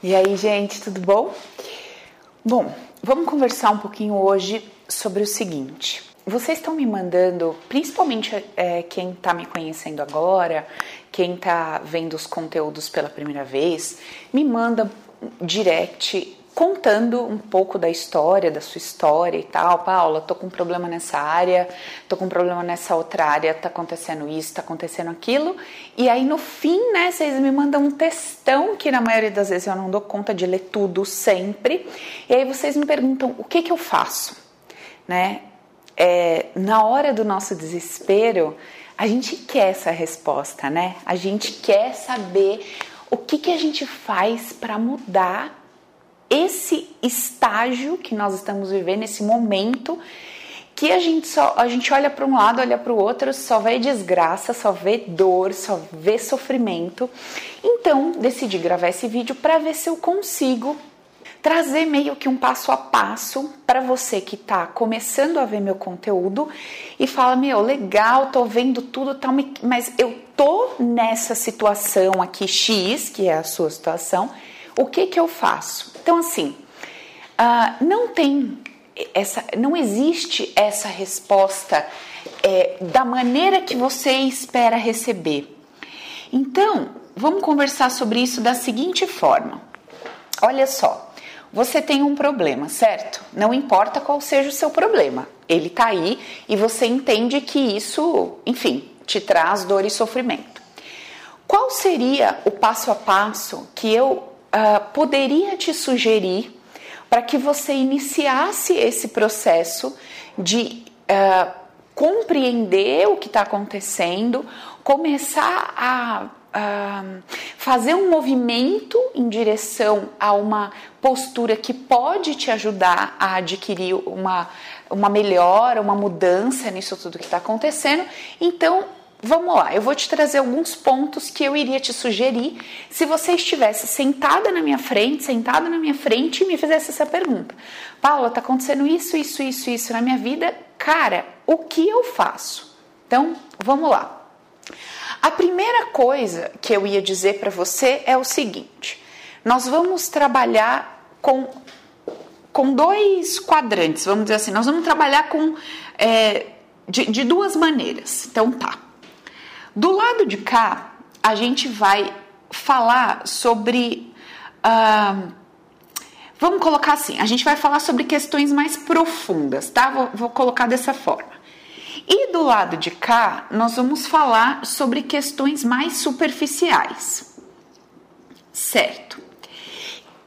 E aí, gente, tudo bom? Bom, vamos conversar um pouquinho hoje sobre o seguinte. Vocês estão me mandando, principalmente é, quem está me conhecendo agora, quem está vendo os conteúdos pela primeira vez, me manda direct contando um pouco da história, da sua história e tal. Paula, tô com um problema nessa área, tô com um problema nessa outra área, tá acontecendo isso, tá acontecendo aquilo. E aí no fim, né, vocês me mandam um textão que na maioria das vezes eu não dou conta de ler tudo sempre. E aí vocês me perguntam o que que eu faço, né? É, na hora do nosso desespero, a gente quer essa resposta, né? A gente quer saber o que que a gente faz para mudar esse estágio que nós estamos vivendo, esse momento que a gente só a gente olha para um lado, olha para o outro, só vê desgraça, só vê dor, só vê sofrimento. Então, decidi gravar esse vídeo para ver se eu consigo trazer meio que um passo a passo para você que está começando a ver meu conteúdo e fala: "Meu, legal, tô vendo tudo, tal, mas eu tô nessa situação aqui X, que é a sua situação, o que que eu faço? Então, assim, uh, não tem essa, não existe essa resposta é, da maneira que você espera receber. Então, vamos conversar sobre isso da seguinte forma. Olha só, você tem um problema, certo? Não importa qual seja o seu problema, ele tá aí e você entende que isso, enfim, te traz dor e sofrimento. Qual seria o passo a passo que eu uh, poderia te sugerir para que você iniciasse esse processo de uh, compreender o que está acontecendo, começar a uh, fazer um movimento em direção a uma postura que pode te ajudar a adquirir uma, uma melhora, uma mudança nisso tudo que está acontecendo. Então, Vamos lá, eu vou te trazer alguns pontos que eu iria te sugerir se você estivesse sentada na minha frente, sentada na minha frente e me fizesse essa pergunta. Paula, tá acontecendo isso, isso, isso, isso na minha vida. Cara, o que eu faço? Então, vamos lá. A primeira coisa que eu ia dizer para você é o seguinte: nós vamos trabalhar com, com dois quadrantes, vamos dizer assim, nós vamos trabalhar com é, de, de duas maneiras. Então, tá. Do lado de cá, a gente vai falar sobre. Uh, vamos colocar assim: a gente vai falar sobre questões mais profundas, tá? Vou, vou colocar dessa forma. E do lado de cá, nós vamos falar sobre questões mais superficiais, certo?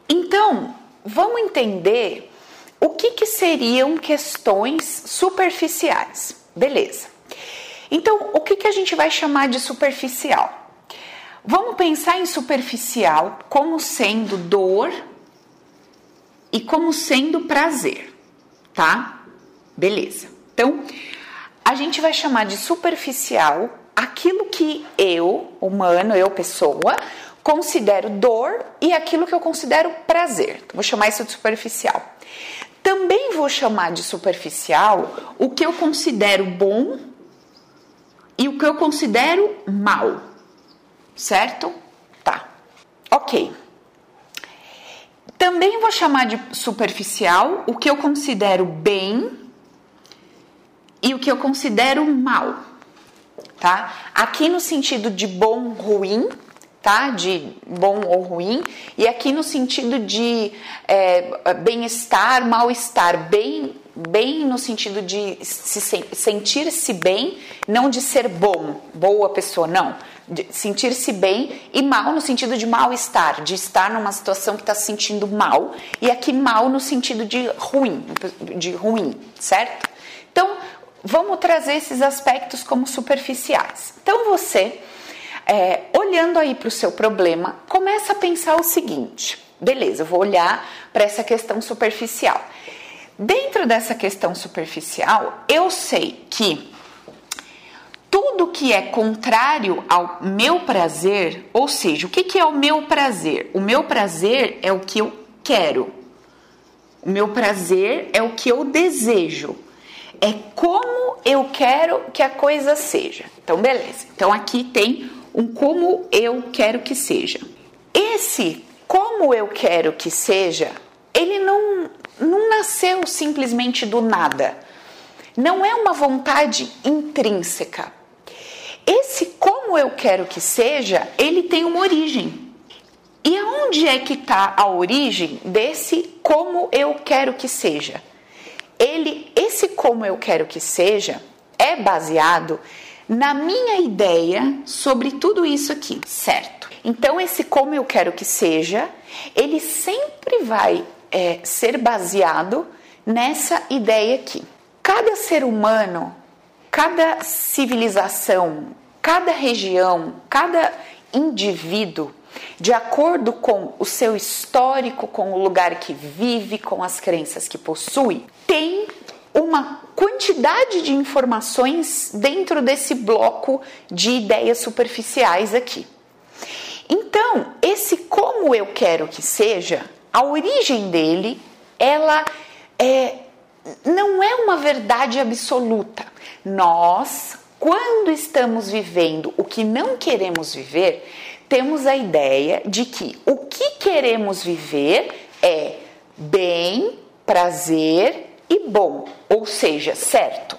Então, vamos entender o que, que seriam questões superficiais, beleza? Então, o que, que a gente vai chamar de superficial? Vamos pensar em superficial como sendo dor e como sendo prazer, tá? Beleza. Então, a gente vai chamar de superficial aquilo que eu, humano, eu, pessoa, considero dor e aquilo que eu considero prazer. Vou chamar isso de superficial. Também vou chamar de superficial o que eu considero bom e o que eu considero mal, certo? Tá, ok. Também vou chamar de superficial o que eu considero bem e o que eu considero mal, tá? Aqui no sentido de bom, ruim, tá? De bom ou ruim, e aqui no sentido de é, bem-estar, mal-estar, bem bem no sentido de se sentir-se bem, não de ser bom, boa pessoa, não. Sentir-se bem e mal no sentido de mal-estar, de estar numa situação que está se sentindo mal, e aqui mal no sentido de ruim, de ruim, certo? Então, vamos trazer esses aspectos como superficiais. Então, você, é, olhando aí para o seu problema, começa a pensar o seguinte: beleza, eu vou olhar para essa questão superficial. Dentro dessa questão superficial, eu sei que tudo que é contrário ao meu prazer, ou seja, o que, que é o meu prazer? O meu prazer é o que eu quero. O meu prazer é o que eu desejo. É como eu quero que a coisa seja. Então, beleza. Então, aqui tem um como eu quero que seja. Esse como eu quero que seja, ele não, não nasceu simplesmente do nada. Não é uma vontade intrínseca. Esse como eu quero que seja, ele tem uma origem. E aonde é que está a origem desse como eu quero que seja? Ele, esse como eu quero que seja, é baseado na minha ideia sobre tudo isso aqui, certo? Então, esse como eu quero que seja, ele sempre vai é, ser baseado nessa ideia aqui. Cada ser humano, cada civilização, cada região, cada indivíduo, de acordo com o seu histórico, com o lugar que vive, com as crenças que possui, tem uma quantidade de informações dentro desse bloco de ideias superficiais aqui. Então, esse como eu quero que seja, a origem dele, ela é, não é uma verdade absoluta. Nós, quando estamos vivendo o que não queremos viver, temos a ideia de que o que queremos viver é bem, prazer e bom, ou seja, certo,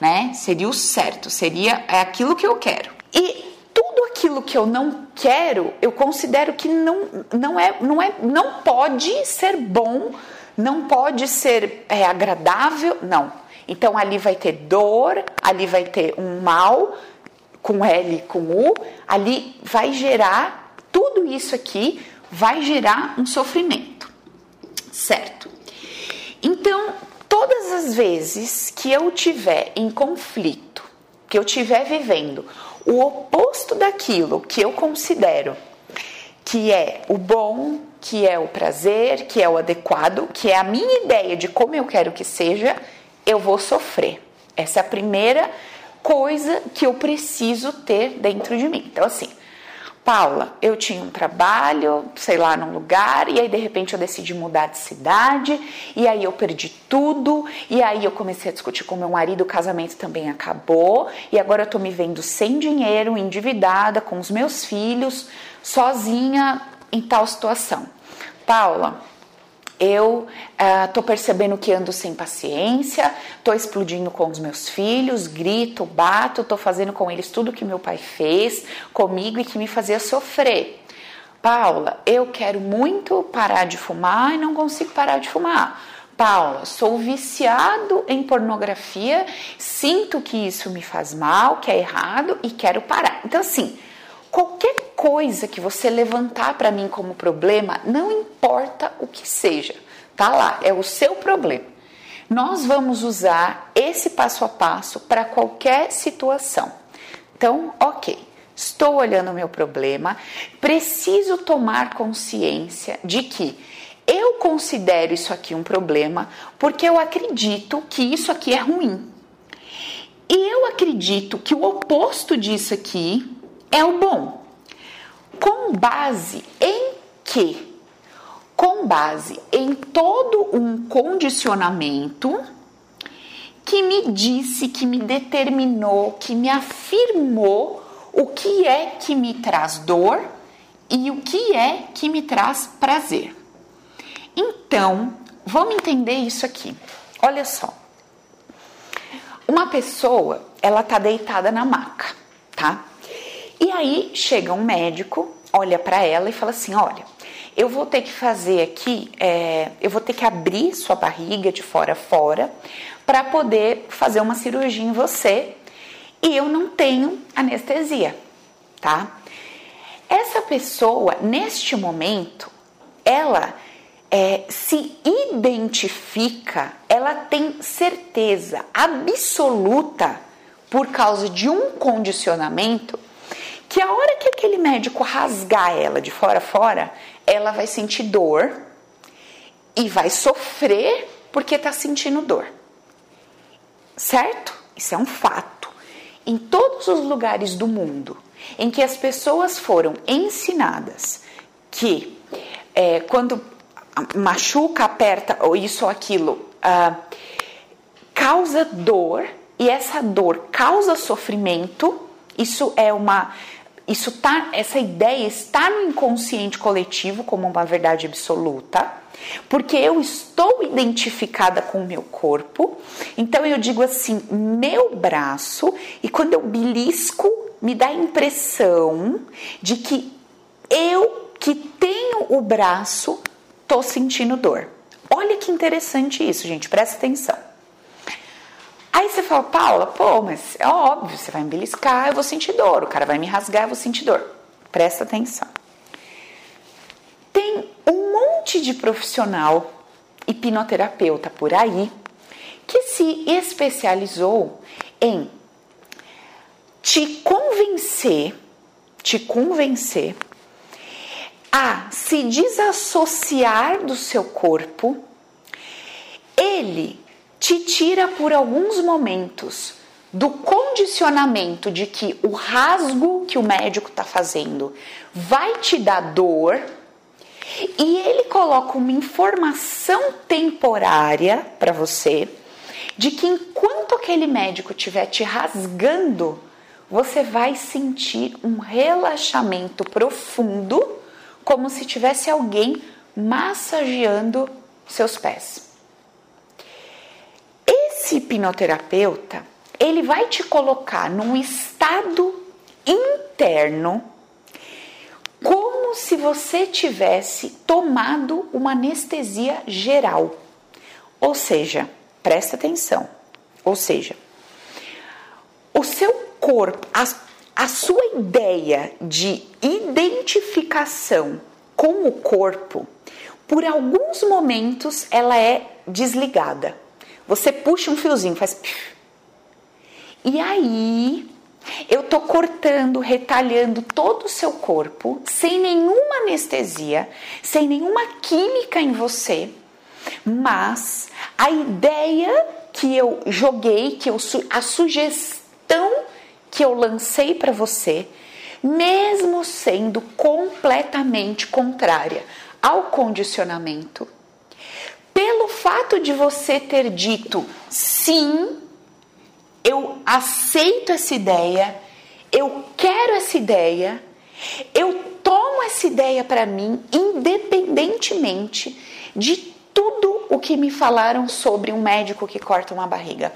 né? Seria o certo, seria é aquilo que eu quero. E tudo aquilo que eu não quero, eu considero que não, não é, não é, não pode ser bom, não pode ser é, agradável, não. Então ali vai ter dor, ali vai ter um mal, com L com U, ali vai gerar, tudo isso aqui vai gerar um sofrimento, certo? Então, todas as vezes que eu tiver em conflito, que eu tiver vivendo o oposto daquilo que eu considero que é o bom, que é o prazer, que é o adequado, que é a minha ideia de como eu quero que seja, eu vou sofrer. Essa é a primeira coisa que eu preciso ter dentro de mim. Então, assim, Paula, eu tinha um trabalho, sei lá, num lugar, e aí de repente eu decidi mudar de cidade, e aí eu perdi tudo, e aí eu comecei a discutir com meu marido, o casamento também acabou, e agora eu tô me vendo sem dinheiro, endividada, com os meus filhos, sozinha em tal situação. Paula, eu uh, tô percebendo que ando sem paciência, tô explodindo com os meus filhos, grito, bato, tô fazendo com eles tudo que meu pai fez comigo e que me fazia sofrer. Paula, eu quero muito parar de fumar e não consigo parar de fumar. Paula, sou viciado em pornografia, sinto que isso me faz mal, que é errado e quero parar. Então, assim, Qualquer coisa que você levantar para mim como problema, não importa o que seja, tá lá, é o seu problema. Nós vamos usar esse passo a passo para qualquer situação. Então, ok, estou olhando o meu problema, preciso tomar consciência de que eu considero isso aqui um problema porque eu acredito que isso aqui é ruim. E eu acredito que o oposto disso aqui é o bom. Com base em que? Com base em todo um condicionamento que me disse, que me determinou, que me afirmou o que é que me traz dor e o que é que me traz prazer. Então, vamos entender isso aqui. Olha só. Uma pessoa, ela tá deitada na maca, tá? E aí chega um médico, olha para ela e fala assim: olha, eu vou ter que fazer aqui, é, eu vou ter que abrir sua barriga de fora a fora para poder fazer uma cirurgia em você e eu não tenho anestesia, tá? Essa pessoa, neste momento, ela é, se identifica, ela tem certeza absoluta, por causa de um condicionamento, que a hora que aquele médico rasgar ela de fora a fora, ela vai sentir dor e vai sofrer porque está sentindo dor. Certo? Isso é um fato. Em todos os lugares do mundo em que as pessoas foram ensinadas que é, quando machuca, aperta ou isso ou aquilo, uh, causa dor e essa dor causa sofrimento, isso é uma isso tá, essa ideia está no inconsciente coletivo como uma verdade absoluta, porque eu estou identificada com o meu corpo. Então eu digo assim, meu braço, e quando eu belisco, me dá a impressão de que eu que tenho o braço tô sentindo dor. Olha que interessante isso, gente, presta atenção. Aí você fala, Paula, pô, mas é óbvio, você vai me beliscar, eu vou sentir dor, o cara vai me rasgar, eu vou sentir dor. Presta atenção. Tem um monte de profissional hipnoterapeuta por aí que se especializou em te convencer, te convencer a se desassociar do seu corpo, ele te tira por alguns momentos do condicionamento de que o rasgo que o médico está fazendo vai te dar dor e ele coloca uma informação temporária para você de que enquanto aquele médico estiver te rasgando, você vai sentir um relaxamento profundo, como se tivesse alguém massageando seus pés. Esse hipnoterapeuta, ele vai te colocar num estado interno como se você tivesse tomado uma anestesia geral. Ou seja, presta atenção. Ou seja, o seu corpo, a, a sua ideia de identificação com o corpo, por alguns momentos ela é desligada. Você puxa um fiozinho, faz. E aí, eu tô cortando, retalhando todo o seu corpo, sem nenhuma anestesia, sem nenhuma química em você, mas a ideia que eu joguei, que eu a sugestão que eu lancei para você, mesmo sendo completamente contrária ao condicionamento, pelo fato de você ter dito sim, eu aceito essa ideia, eu quero essa ideia, eu tomo essa ideia para mim, independentemente de tudo o que me falaram sobre um médico que corta uma barriga.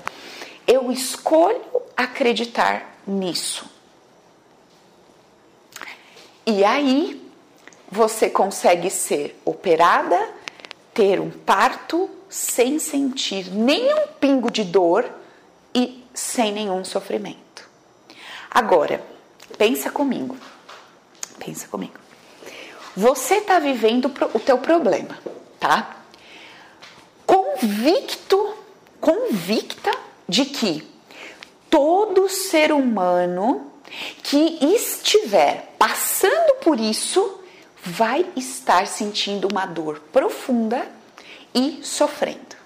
Eu escolho acreditar nisso. E aí você consegue ser operada ter um parto sem sentir nenhum pingo de dor e sem nenhum sofrimento. Agora, pensa comigo. Pensa comigo. Você está vivendo o teu problema, tá? Convicto, convicta de que todo ser humano que estiver passando por isso vai estar sentindo uma dor profunda e sofrendo.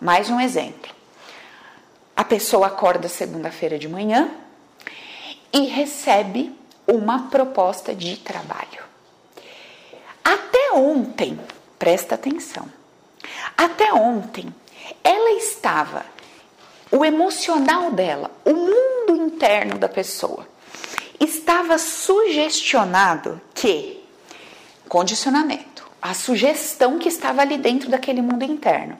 Mais um exemplo. A pessoa acorda segunda-feira de manhã e recebe uma proposta de trabalho. Até ontem, presta atenção. Até ontem, ela estava o emocional dela, o mundo interno da pessoa estava sugestionado que Condicionamento. A sugestão que estava ali dentro daquele mundo interno.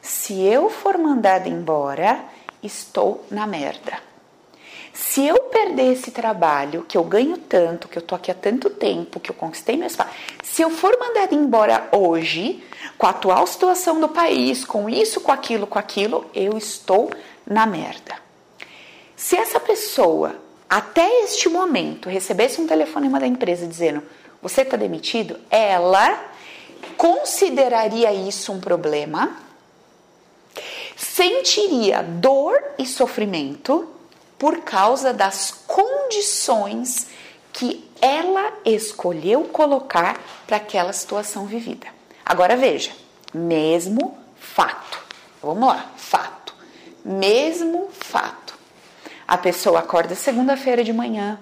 Se eu for mandada embora, estou na merda. Se eu perder esse trabalho, que eu ganho tanto, que eu tô aqui há tanto tempo, que eu conquistei meu espaço, se eu for mandada embora hoje, com a atual situação do país, com isso, com aquilo, com aquilo, eu estou na merda. Se essa pessoa, até este momento, recebesse um telefonema da empresa dizendo: você está demitido, ela consideraria isso um problema, sentiria dor e sofrimento por causa das condições que ela escolheu colocar para aquela situação vivida. Agora veja, mesmo fato. Vamos lá, fato. Mesmo fato. A pessoa acorda segunda-feira de manhã,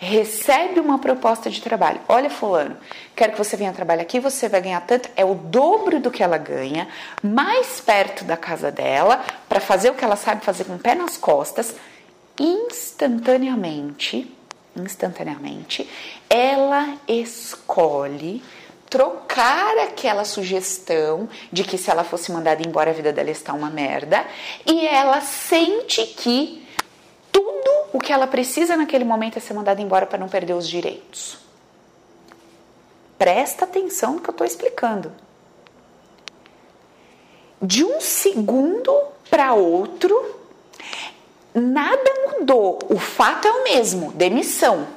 recebe uma proposta de trabalho. Olha, Fulano, quero que você venha trabalhar aqui, você vai ganhar tanto, é o dobro do que ela ganha, mais perto da casa dela, para fazer o que ela sabe fazer com o pé nas costas, instantaneamente instantaneamente, ela escolhe trocar aquela sugestão de que se ela fosse mandada embora a vida dela está uma merda. E ela sente que tudo o que ela precisa naquele momento é ser mandada embora para não perder os direitos. Presta atenção no que eu estou explicando. De um segundo para outro, nada mudou. O fato é o mesmo: demissão.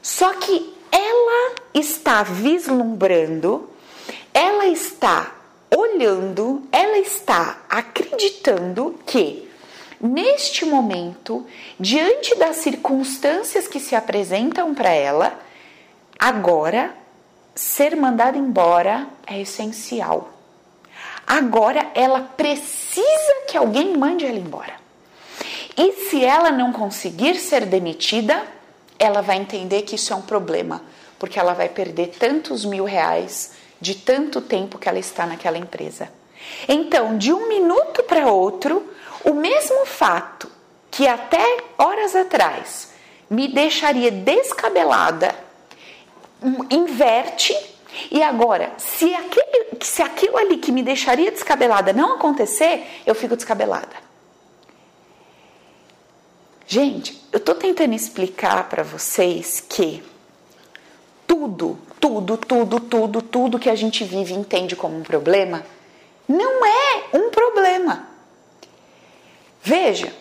Só que ela está vislumbrando, ela está olhando, ela está acreditando que neste momento, diante das circunstâncias que se apresentam para ela, agora ser mandada embora é essencial. Agora ela precisa que alguém mande ela embora. E se ela não conseguir ser demitida, ela vai entender que isso é um problema, porque ela vai perder tantos mil reais de tanto tempo que ela está naquela empresa. Então, de um minuto para outro, o mesmo fato que até horas atrás me deixaria descabelada, inverte e agora, se, aquele, se aquilo ali que me deixaria descabelada não acontecer, eu fico descabelada. Gente, eu estou tentando explicar para vocês que tudo, tudo, tudo, tudo, tudo que a gente vive e entende como um problema não é um problema. Veja,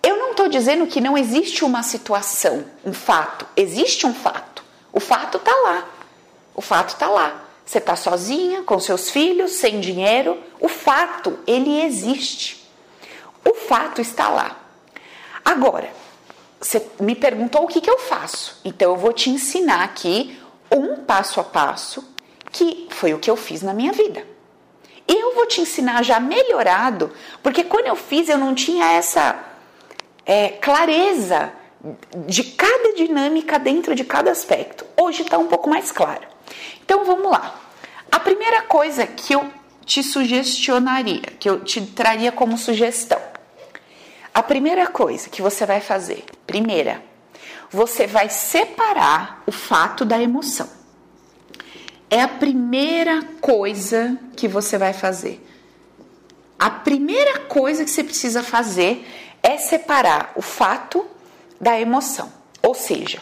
eu não estou dizendo que não existe uma situação, um fato. Existe um fato. O fato está lá. O fato está lá. Você está sozinha, com seus filhos, sem dinheiro. O fato, ele existe. O fato está lá. Agora, você me perguntou o que, que eu faço. Então eu vou te ensinar aqui um passo a passo que foi o que eu fiz na minha vida. Eu vou te ensinar já melhorado, porque quando eu fiz eu não tinha essa é, clareza de cada dinâmica dentro de cada aspecto. Hoje está um pouco mais claro. Então vamos lá. A primeira coisa que eu te sugestionaria, que eu te traria como sugestão, a primeira coisa que você vai fazer, primeira, você vai separar o fato da emoção. É a primeira coisa que você vai fazer. A primeira coisa que você precisa fazer é separar o fato da emoção. Ou seja,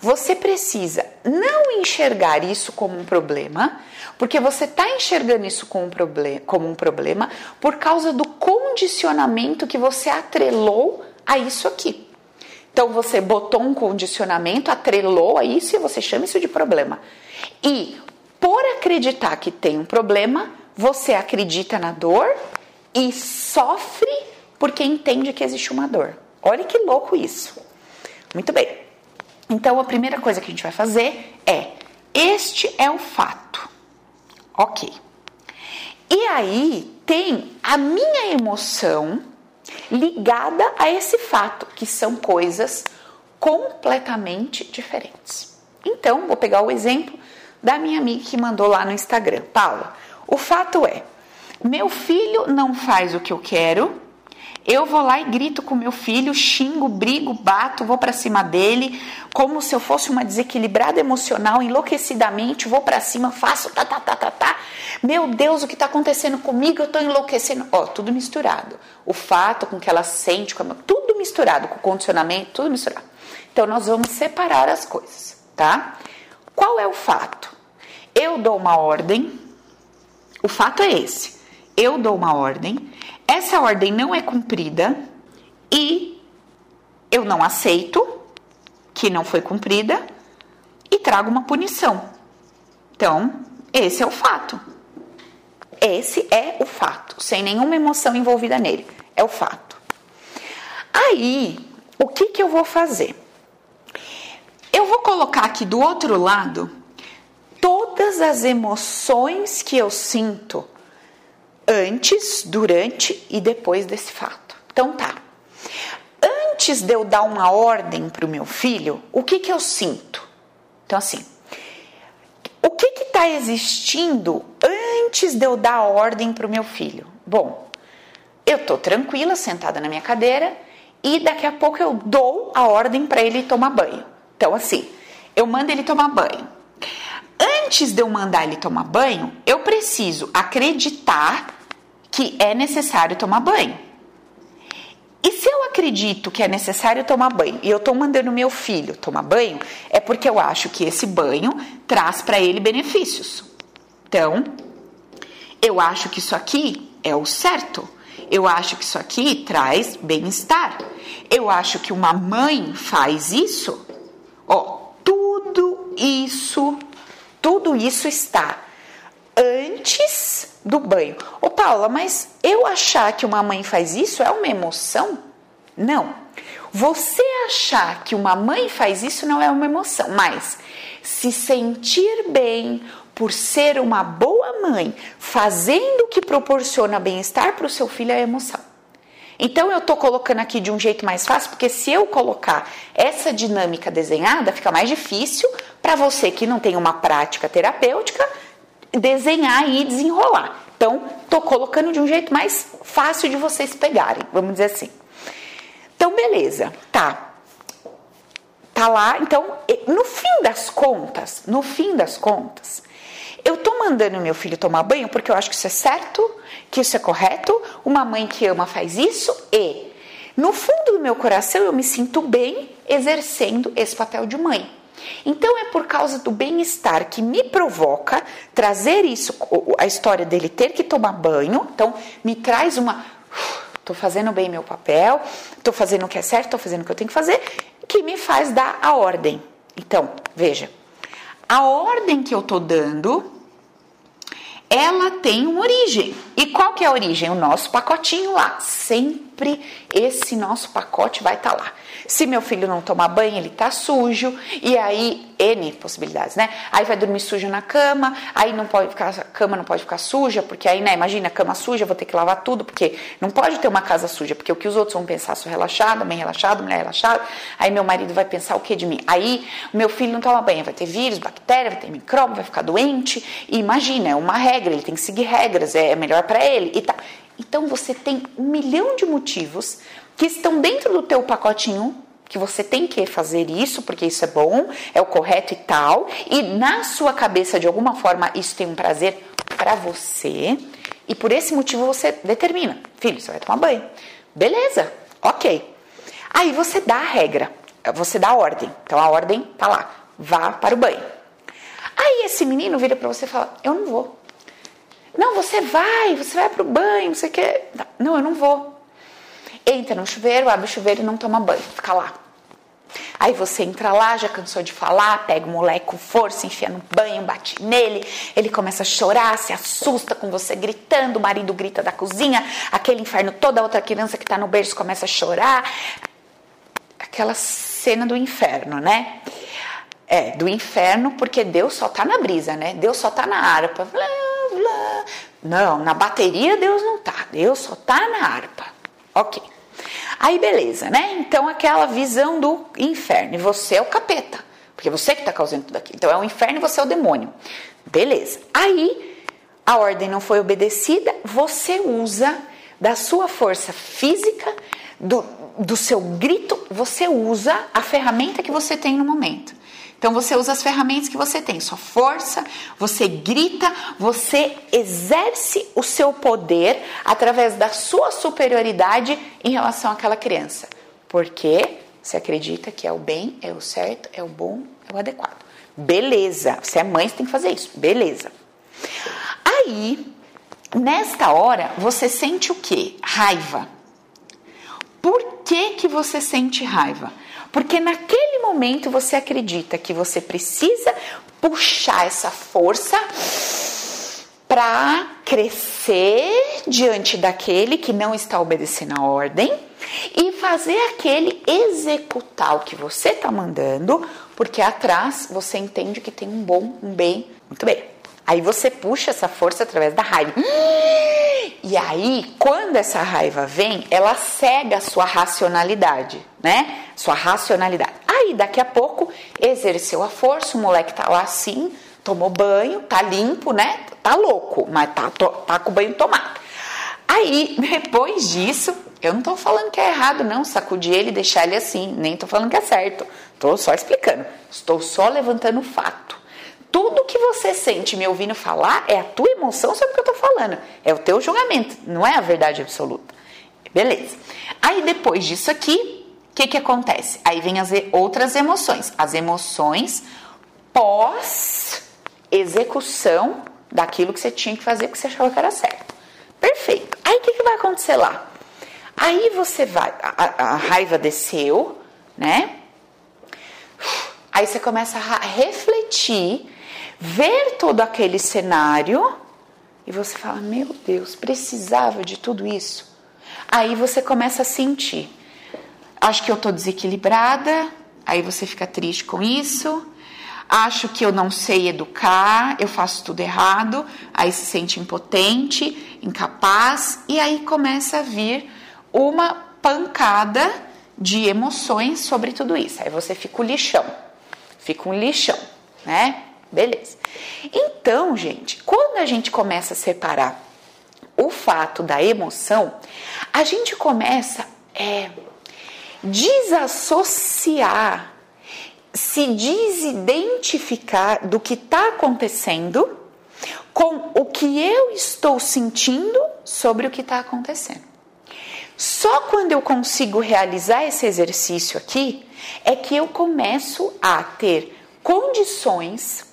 você precisa não enxergar isso como um problema, porque você está enxergando isso como um, problema, como um problema por causa do condicionamento que você atrelou a isso aqui. Então você botou um condicionamento, atrelou a isso e você chama isso de problema. E por acreditar que tem um problema, você acredita na dor e sofre porque entende que existe uma dor. Olha que louco isso. Muito bem. Então, a primeira coisa que a gente vai fazer é: este é o fato. Ok. E aí tem a minha emoção ligada a esse fato, que são coisas completamente diferentes. Então, vou pegar o exemplo da minha amiga que mandou lá no Instagram. Paula, o fato é: meu filho não faz o que eu quero eu vou lá e grito com meu filho, xingo, brigo, bato, vou para cima dele, como se eu fosse uma desequilibrada emocional, enlouquecidamente, vou para cima, faço tá, tá, tá, tá, tá. Meu Deus, o que está acontecendo comigo? Eu estou enlouquecendo. Ó, tudo misturado. O fato com que ela sente, com a... tudo misturado, com o condicionamento, tudo misturado. Então, nós vamos separar as coisas, tá? Qual é o fato? Eu dou uma ordem, o fato é esse. Eu dou uma ordem, essa ordem não é cumprida e eu não aceito que não foi cumprida e trago uma punição. Então, esse é o fato. Esse é o fato, sem nenhuma emoção envolvida nele. É o fato. Aí, o que, que eu vou fazer? Eu vou colocar aqui do outro lado todas as emoções que eu sinto antes, durante e depois desse fato. Então tá. Antes de eu dar uma ordem para o meu filho, o que, que eu sinto? Então, assim, o que está existindo antes de eu dar a ordem para o meu filho? Bom, eu estou tranquila, sentada na minha cadeira, e daqui a pouco eu dou a ordem para ele tomar banho. Então, assim, eu mando ele tomar banho. Antes de eu mandar ele tomar banho, eu preciso acreditar que é necessário tomar banho. E se eu acredito que é necessário tomar banho e eu estou mandando meu filho tomar banho, é porque eu acho que esse banho traz para ele benefícios. Então, eu acho que isso aqui é o certo. Eu acho que isso aqui traz bem-estar. Eu acho que uma mãe faz isso. Ó, tudo isso, tudo isso está antes do banho. Ô Paula, mas eu achar que uma mãe faz isso é uma emoção? Não. Você achar que uma mãe faz isso não é uma emoção, mas se sentir bem por ser uma boa mãe, fazendo o que proporciona bem-estar para o seu filho é emoção. Então eu estou colocando aqui de um jeito mais fácil, porque se eu colocar essa dinâmica desenhada, fica mais difícil para você que não tem uma prática terapêutica desenhar e desenrolar. Então, tô colocando de um jeito mais fácil de vocês pegarem, vamos dizer assim. Então, beleza, tá. Tá lá, então, no fim das contas, no fim das contas, eu tô mandando meu filho tomar banho porque eu acho que isso é certo, que isso é correto. Uma mãe que ama faz isso e, no fundo do meu coração, eu me sinto bem exercendo esse papel de mãe. Então é por causa do bem-estar que me provoca trazer isso, a história dele ter que tomar banho. Então me traz uma. Estou fazendo bem meu papel, estou fazendo o que é certo, estou fazendo o que eu tenho que fazer, que me faz dar a ordem. Então, veja, a ordem que eu estou dando, ela tem uma origem. E qual que é a origem? O nosso pacotinho lá. Sempre esse nosso pacote vai estar tá lá. Se meu filho não tomar banho, ele tá sujo, e aí N possibilidades, né? Aí vai dormir sujo na cama, aí não pode ficar, a cama não pode ficar suja, porque aí, né, imagina, cama suja, vou ter que lavar tudo, porque não pode ter uma casa suja, porque o que os outros vão pensar, sou relaxada, bem relaxado, mulher relaxada, aí meu marido vai pensar o que de mim? Aí meu filho não toma banho, vai ter vírus, bactéria, vai ter micróbio, vai ficar doente, e imagina, é uma regra, ele tem que seguir regras, é melhor para ele e tal. Então você tem um milhão de motivos que estão dentro do teu pacotinho que você tem que fazer isso porque isso é bom, é o correto e tal, e na sua cabeça de alguma forma isso tem um prazer para você, e por esse motivo você determina, filho, você vai tomar banho. Beleza? OK. Aí você dá a regra, você dá a ordem. Então a ordem tá lá, vá para o banho. Aí esse menino vira para você e fala: "Eu não vou". Não, você vai, você vai para o banho, você quer. Não, eu não vou entra no chuveiro, abre o chuveiro e não toma banho, fica lá. Aí você entra lá, já cansou de falar, pega o moleque com força, enfia no banho, bate nele, ele começa a chorar, se assusta com você gritando, o marido grita da cozinha, aquele inferno, toda outra criança que tá no berço começa a chorar. Aquela cena do inferno, né? É, do inferno, porque Deus só tá na brisa, né? Deus só tá na harpa. Não, na bateria Deus não tá, Deus só tá na harpa. Ok. Aí beleza, né? Então aquela visão do inferno. E você é o capeta. Porque você que está causando tudo aquilo. Então é o inferno e você é o demônio. Beleza. Aí a ordem não foi obedecida, você usa da sua força física, do, do seu grito, você usa a ferramenta que você tem no momento. Então você usa as ferramentas que você tem, sua força, você grita, você exerce o seu poder através da sua superioridade em relação àquela criança. Porque você acredita que é o bem, é o certo, é o bom, é o adequado. Beleza, você é mãe, você tem que fazer isso. Beleza. Aí, nesta hora, você sente o que? Raiva. Por que, que você sente raiva? Porque naquele momento você acredita que você precisa puxar essa força para crescer diante daquele que não está obedecendo a ordem e fazer aquele executar o que você está mandando, porque atrás você entende que tem um bom, um bem, muito bem. Aí você puxa essa força através da raiva. E aí, quando essa raiva vem, ela cega a sua racionalidade, né? Sua racionalidade. Aí, daqui a pouco, exerceu a força, o moleque tá lá assim, tomou banho, tá limpo, né? Tá louco, mas tá, tá com o banho tomado. Aí, depois disso, eu não tô falando que é errado, não, sacudir ele e deixar ele assim, nem tô falando que é certo. Tô só explicando. Estou só levantando o fato. Tudo que você sente me ouvindo falar é a tua emoção sobre o que eu tô falando. É o teu julgamento, não é a verdade absoluta. Beleza. Aí depois disso aqui, o que, que acontece? Aí vem as outras emoções. As emoções pós execução daquilo que você tinha que fazer, que você achava que era certo. Perfeito. Aí o que, que vai acontecer lá? Aí você vai, a, a raiva desceu, né? Aí você começa a refletir, ver todo aquele cenário e você fala: Meu Deus, precisava de tudo isso. Aí você começa a sentir: Acho que eu tô desequilibrada. Aí você fica triste com isso acho que eu não sei educar, eu faço tudo errado, aí se sente impotente, incapaz, e aí começa a vir uma pancada de emoções sobre tudo isso. Aí você fica o lixão, fica um lixão, né? Beleza. Então, gente, quando a gente começa a separar o fato da emoção, a gente começa a é, desassociar se desidentificar do que está acontecendo com o que eu estou sentindo sobre o que está acontecendo. Só quando eu consigo realizar esse exercício aqui é que eu começo a ter condições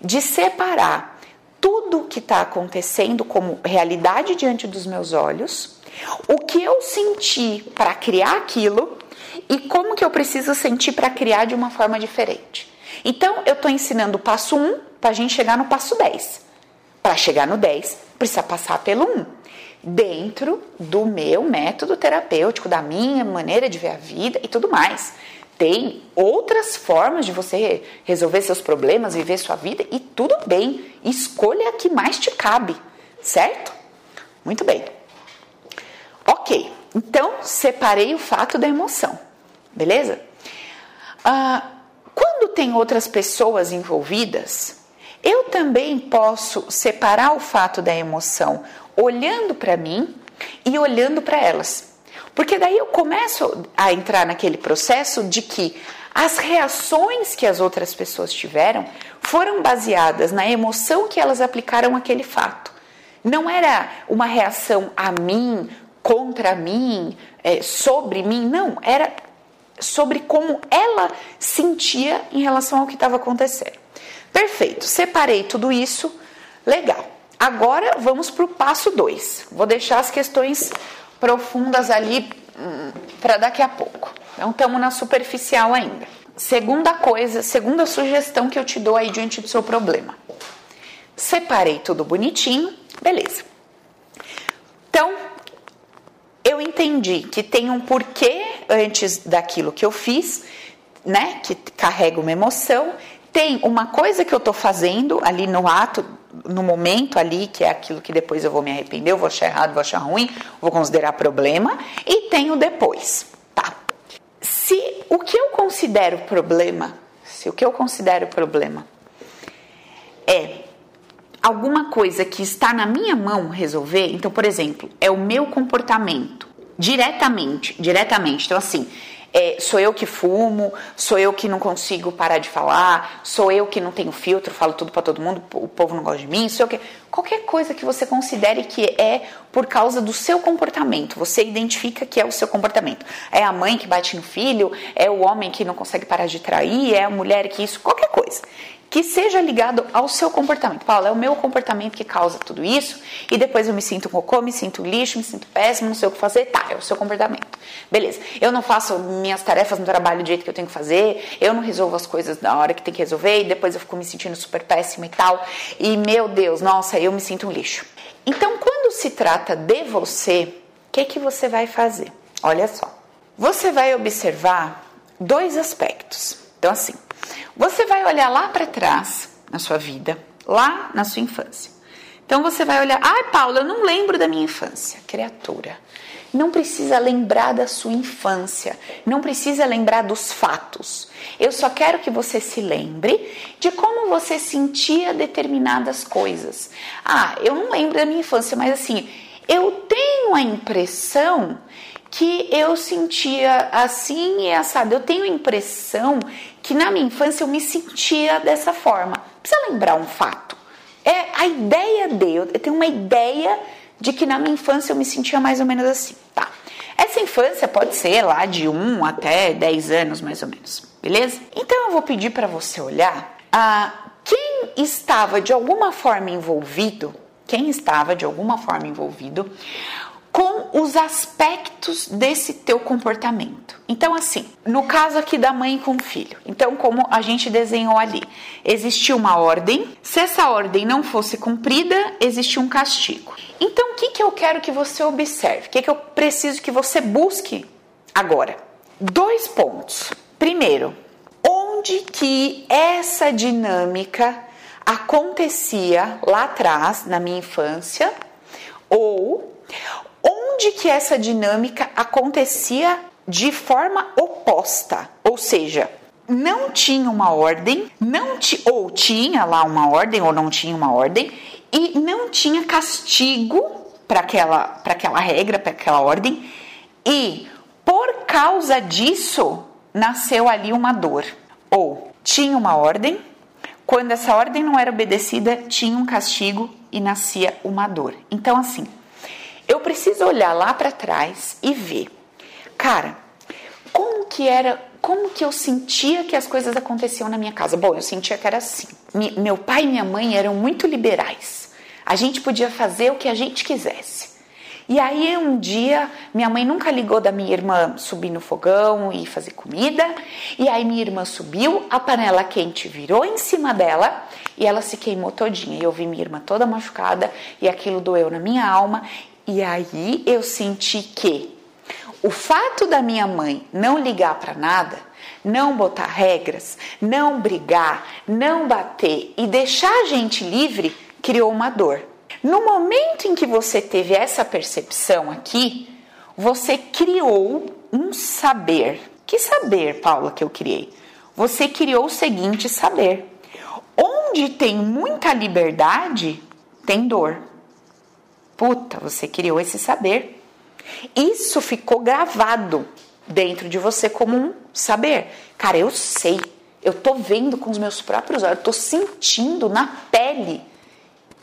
de separar tudo o que está acontecendo como realidade diante dos meus olhos, o que eu senti para criar aquilo e como que eu preciso sentir para criar de uma forma diferente. Então, eu estou ensinando o passo 1 para a gente chegar no passo 10. Para chegar no 10, precisa passar pelo 1. Dentro do meu método terapêutico, da minha maneira de ver a vida e tudo mais. Tem outras formas de você resolver seus problemas, viver sua vida e tudo bem. Escolha a que mais te cabe, certo? Muito bem. Ok, então separei o fato da emoção beleza? Ah, quando tem outras pessoas envolvidas, eu também posso separar o fato da emoção olhando para mim e olhando para elas. Porque daí eu começo a entrar naquele processo de que as reações que as outras pessoas tiveram foram baseadas na emoção que elas aplicaram àquele fato. Não era uma reação a mim, contra mim, é, sobre mim, não. Era sobre como ela sentia em relação ao que estava acontecendo. Perfeito, separei tudo isso, legal. Agora vamos para o passo 2. Vou deixar as questões profundas ali hum, para daqui a pouco. Então estamos na superficial ainda. Segunda coisa, segunda sugestão que eu te dou aí diante do seu problema. Separei tudo bonitinho, beleza. Então, eu entendi que tem um porquê antes daquilo que eu fiz, né? Que carrega uma emoção. Tem uma coisa que eu estou fazendo ali no ato, no momento ali, que é aquilo que depois eu vou me arrepender, eu vou achar errado, vou achar ruim, vou considerar problema. E tem o depois, tá? Se o que eu considero problema, se o que eu considero problema é alguma coisa que está na minha mão resolver, então, por exemplo, é o meu comportamento diretamente, diretamente. Então, assim, é, sou eu que fumo, sou eu que não consigo parar de falar, sou eu que não tenho filtro, falo tudo para todo mundo, o povo não gosta de mim, sou eu que. Qualquer coisa que você considere que é por causa do seu comportamento, você identifica que é o seu comportamento. É a mãe que bate no filho, é o homem que não consegue parar de trair, é a mulher que isso, qualquer coisa que seja ligado ao seu comportamento. Paulo, é o meu comportamento que causa tudo isso, e depois eu me sinto cocô, me sinto lixo, me sinto péssimo, não sei o que fazer. Tá, é o seu comportamento. Beleza. Eu não faço minhas tarefas no trabalho do jeito que eu tenho que fazer, eu não resolvo as coisas na hora que tem que resolver, e depois eu fico me sentindo super péssimo e tal. E meu Deus, nossa, eu me sinto um lixo. Então, quando se trata de você, o que, que você vai fazer? Olha só. Você vai observar dois aspectos. Então, assim, você vai olhar lá para trás na sua vida, lá na sua infância. Então você vai olhar, ai, Paula, eu não lembro da minha infância. Criatura, não precisa lembrar da sua infância, não precisa lembrar dos fatos. Eu só quero que você se lembre de como você sentia determinadas coisas. Ah, eu não lembro da minha infância, mas assim, eu tenho a impressão que eu sentia assim e assado. Eu tenho a impressão que na minha infância eu me sentia dessa forma. Precisa lembrar um fato. É a ideia de, eu tenho uma ideia de que na minha infância eu me sentia mais ou menos assim, tá? Essa infância pode ser lá de 1 até 10 anos, mais ou menos, beleza? Então eu vou pedir para você olhar a quem estava de alguma forma envolvido, quem estava de alguma forma envolvido com os aspectos desse teu comportamento. Então, assim, no caso aqui da mãe com o filho, então, como a gente desenhou ali, existia uma ordem, se essa ordem não fosse cumprida, existia um castigo. Então, o que, que eu quero que você observe? O que, que eu preciso que você busque agora? Dois pontos. Primeiro, onde que essa dinâmica acontecia lá atrás, na minha infância, ou onde que essa dinâmica acontecia de forma oposta, ou seja, não tinha uma ordem, não ti, ou tinha lá uma ordem ou não tinha uma ordem e não tinha castigo para aquela para aquela regra, para aquela ordem e por causa disso nasceu ali uma dor. Ou tinha uma ordem, quando essa ordem não era obedecida, tinha um castigo e nascia uma dor. Então assim, eu preciso olhar lá para trás e ver, cara, como que era, como que eu sentia que as coisas aconteciam na minha casa? Bom, eu sentia que era assim. meu pai e minha mãe eram muito liberais. A gente podia fazer o que a gente quisesse. E aí um dia minha mãe nunca ligou da minha irmã subir no fogão e fazer comida. E aí minha irmã subiu, a panela quente virou em cima dela e ela se queimou todinha. E eu vi minha irmã toda machucada e aquilo doeu na minha alma. E aí eu senti que o fato da minha mãe não ligar para nada, não botar regras, não brigar, não bater e deixar a gente livre, criou uma dor. No momento em que você teve essa percepção aqui, você criou um saber. Que saber, Paula, que eu criei? Você criou o seguinte saber: onde tem muita liberdade, tem dor. Puta, você criou esse saber. Isso ficou gravado dentro de você como um saber. Cara, eu sei, eu tô vendo com os meus próprios olhos, eu tô sentindo na pele.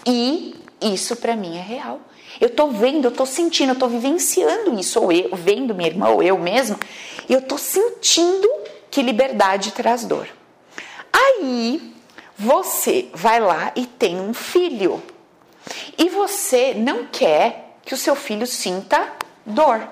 E isso para mim é real. Eu tô vendo, eu tô sentindo, eu tô vivenciando isso, ou eu, vendo minha irmã, ou eu mesmo, e eu tô sentindo que liberdade traz dor. Aí você vai lá e tem um filho. E você não quer que o seu filho sinta dor.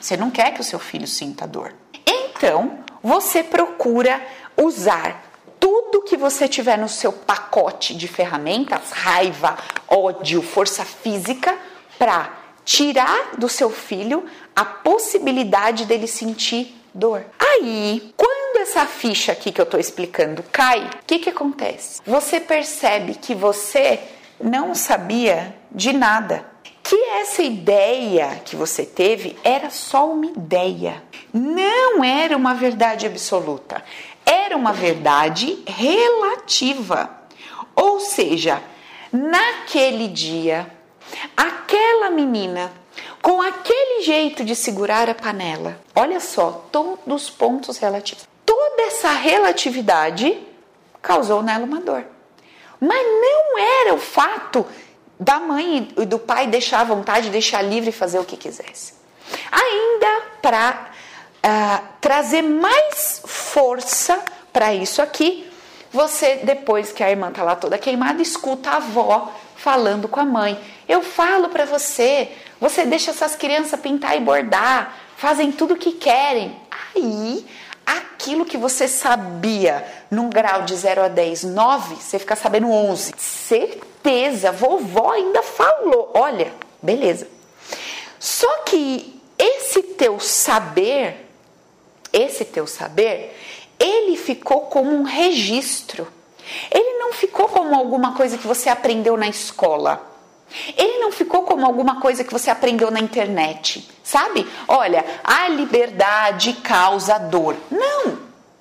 Você não quer que o seu filho sinta dor. Então, você procura usar tudo que você tiver no seu pacote de ferramentas, raiva, ódio, força física, para tirar do seu filho a possibilidade dele sentir dor. Aí, quando essa ficha aqui que eu estou explicando cai, o que, que acontece? Você percebe que você não sabia de nada. Que essa ideia que você teve era só uma ideia, não era uma verdade absoluta, era uma verdade relativa. Ou seja, naquele dia, aquela menina com aquele jeito de segurar a panela, olha só, todos os pontos relativos, toda essa relatividade causou nela uma dor. Mas não era o fato da mãe e do pai deixar à vontade, deixar livre e fazer o que quisesse. Ainda para uh, ah, trazer mais força para isso aqui, você, depois que a irmã está lá toda queimada, escuta a avó falando com a mãe. Eu falo para você, você deixa essas crianças pintar e bordar, fazem tudo o que querem. Aí aquilo que você sabia num grau de 0 a 10, 9, você fica sabendo 11. Certeza, vovó ainda falou. Olha, beleza. Só que esse teu saber, esse teu saber, ele ficou como um registro. Ele não ficou como alguma coisa que você aprendeu na escola. Ele não ficou como alguma coisa que você aprendeu na internet, sabe? Olha, a liberdade causa dor. Não,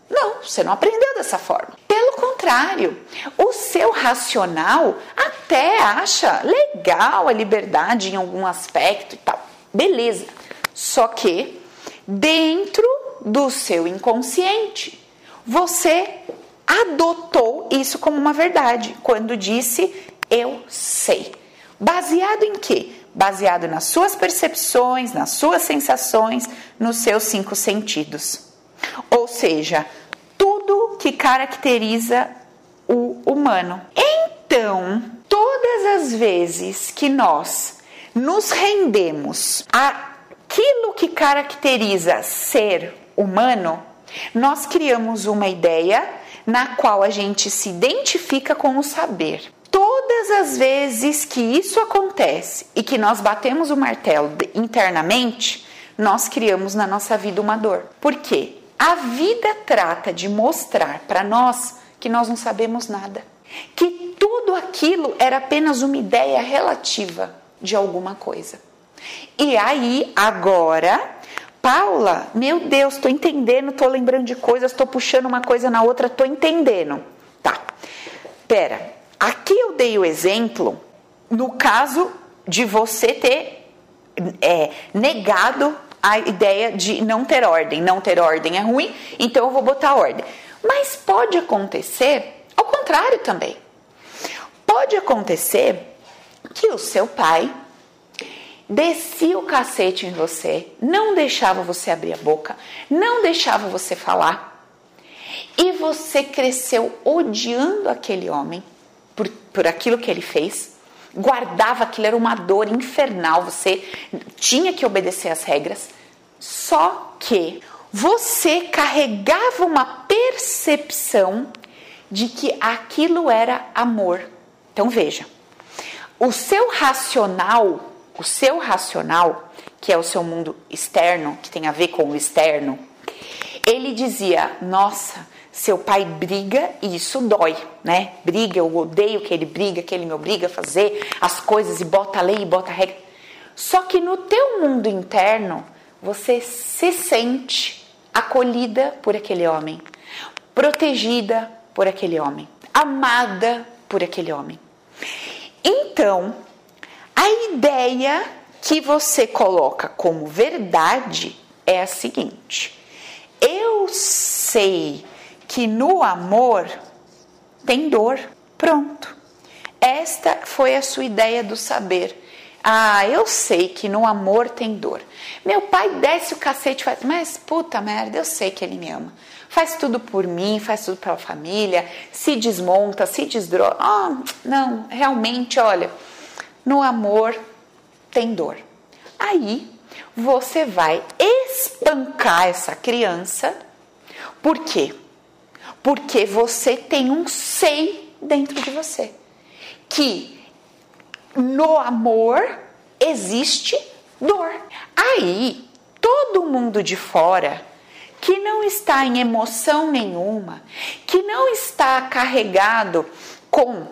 não, você não aprendeu dessa forma. Pelo contrário, o seu racional até acha legal a liberdade em algum aspecto e tal. Beleza. Só que dentro do seu inconsciente, você adotou isso como uma verdade quando disse eu sei. Baseado em quê? Baseado nas suas percepções, nas suas sensações, nos seus cinco sentidos. Ou seja, tudo que caracteriza o humano. Então, todas as vezes que nós nos rendemos àquilo que caracteriza ser humano, nós criamos uma ideia na qual a gente se identifica com o saber. Todas as vezes que isso acontece e que nós batemos o martelo internamente, nós criamos na nossa vida uma dor. Por quê? A vida trata de mostrar para nós que nós não sabemos nada, que tudo aquilo era apenas uma ideia relativa de alguma coisa. E aí, agora, Paula, meu Deus, estou entendendo, estou lembrando de coisas, estou puxando uma coisa na outra, estou entendendo. Tá, pera, aqui eu dei o exemplo no caso de você ter é, negado a ideia de não ter ordem. Não ter ordem é ruim, então eu vou botar ordem. Mas pode acontecer ao contrário também. Pode acontecer que o seu pai descia o cacete em você, não deixava você abrir a boca, não deixava você falar. E você cresceu odiando aquele homem por, por aquilo que ele fez, guardava aquilo, era uma dor infernal, você tinha que obedecer às regras, só que você carregava uma percepção de que aquilo era amor. Então veja, o seu racional, o seu racional, que é o seu mundo externo, que tem a ver com o externo, ele dizia: Nossa, seu pai briga e isso dói, né? Briga, eu odeio que ele briga, que ele me obriga a fazer as coisas e bota a lei e bota a regra. Só que no teu mundo interno, você se sente acolhida por aquele homem, protegida por aquele homem, amada por aquele homem. Então, a ideia que você coloca como verdade é a seguinte: eu sei que no amor tem dor. Pronto. Esta foi a sua ideia do saber. Ah, eu sei que no amor tem dor. Meu pai desce o cacete faz, mas puta merda, eu sei que ele me ama. Faz tudo por mim, faz tudo pela família, se desmonta, se desdroga. Ah, não, realmente, olha, no amor tem dor. Aí você vai espancar essa criança. Por quê? Porque você tem um sei dentro de você. Que no amor existe dor. Aí, todo mundo de fora que não está em emoção nenhuma, que não está carregado com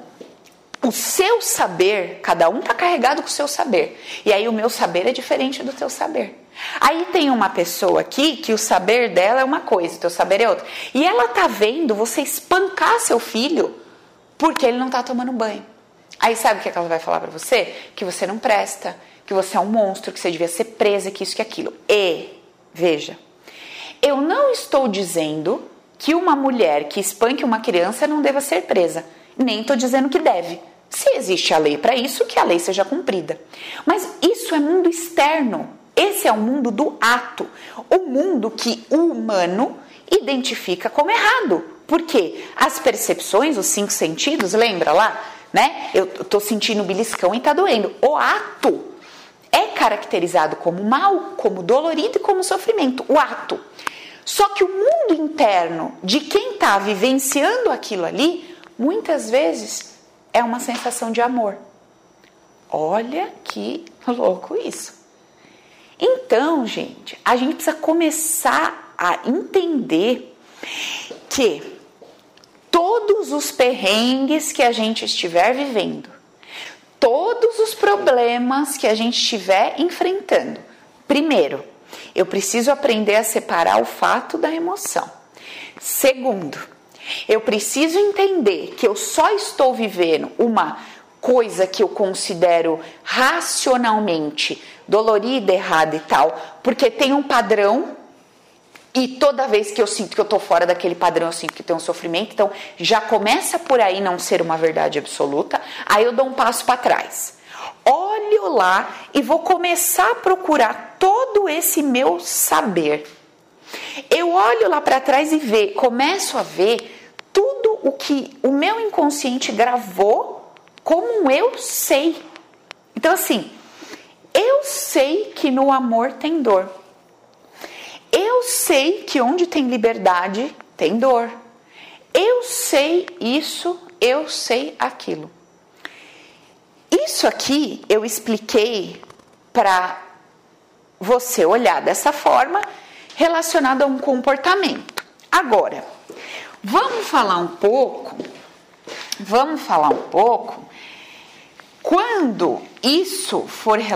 o seu saber, cada um está carregado com o seu saber. E aí o meu saber é diferente do teu saber. Aí tem uma pessoa aqui que o saber dela é uma coisa, o teu saber é outra. E ela tá vendo você espancar seu filho porque ele não tá tomando banho. Aí sabe o que ela vai falar para você? Que você não presta, que você é um monstro, que você devia ser presa, que isso que aquilo. E veja, eu não estou dizendo que uma mulher que espanque uma criança não deva ser presa, nem estou dizendo que deve. Se existe a lei para isso, que a lei seja cumprida. Mas isso é mundo externo. Esse é o mundo do ato, o mundo que o humano identifica como errado. Porque as percepções, os cinco sentidos, lembra lá? Né? Eu tô sentindo beliscão e tá doendo. O ato é caracterizado como mal, como dolorido e como sofrimento. O ato. Só que o mundo interno de quem está vivenciando aquilo ali, muitas vezes é uma sensação de amor. Olha que louco isso. Então, gente, a gente precisa começar a entender que todos os perrengues que a gente estiver vivendo, todos os problemas que a gente estiver enfrentando, primeiro, eu preciso aprender a separar o fato da emoção. Segundo, Eu preciso entender que eu só estou vivendo uma coisa que eu considero racionalmente dolorida, errada e tal, porque tem um padrão e toda vez que eu sinto que eu tô fora daquele padrão, eu sinto que tem um sofrimento. Então, já começa por aí não ser uma verdade absoluta. Aí eu dou um passo para trás. Olho lá e vou começar a procurar todo esse meu saber. Eu olho lá para trás e ve, começo a ver tudo o que o meu inconsciente gravou como eu sei. Então, assim, eu sei que no amor tem dor. Eu sei que onde tem liberdade tem dor. Eu sei isso, eu sei aquilo. Isso aqui eu expliquei para você olhar dessa forma relacionado a um comportamento. Agora, vamos falar um pouco, vamos falar um pouco quando isso for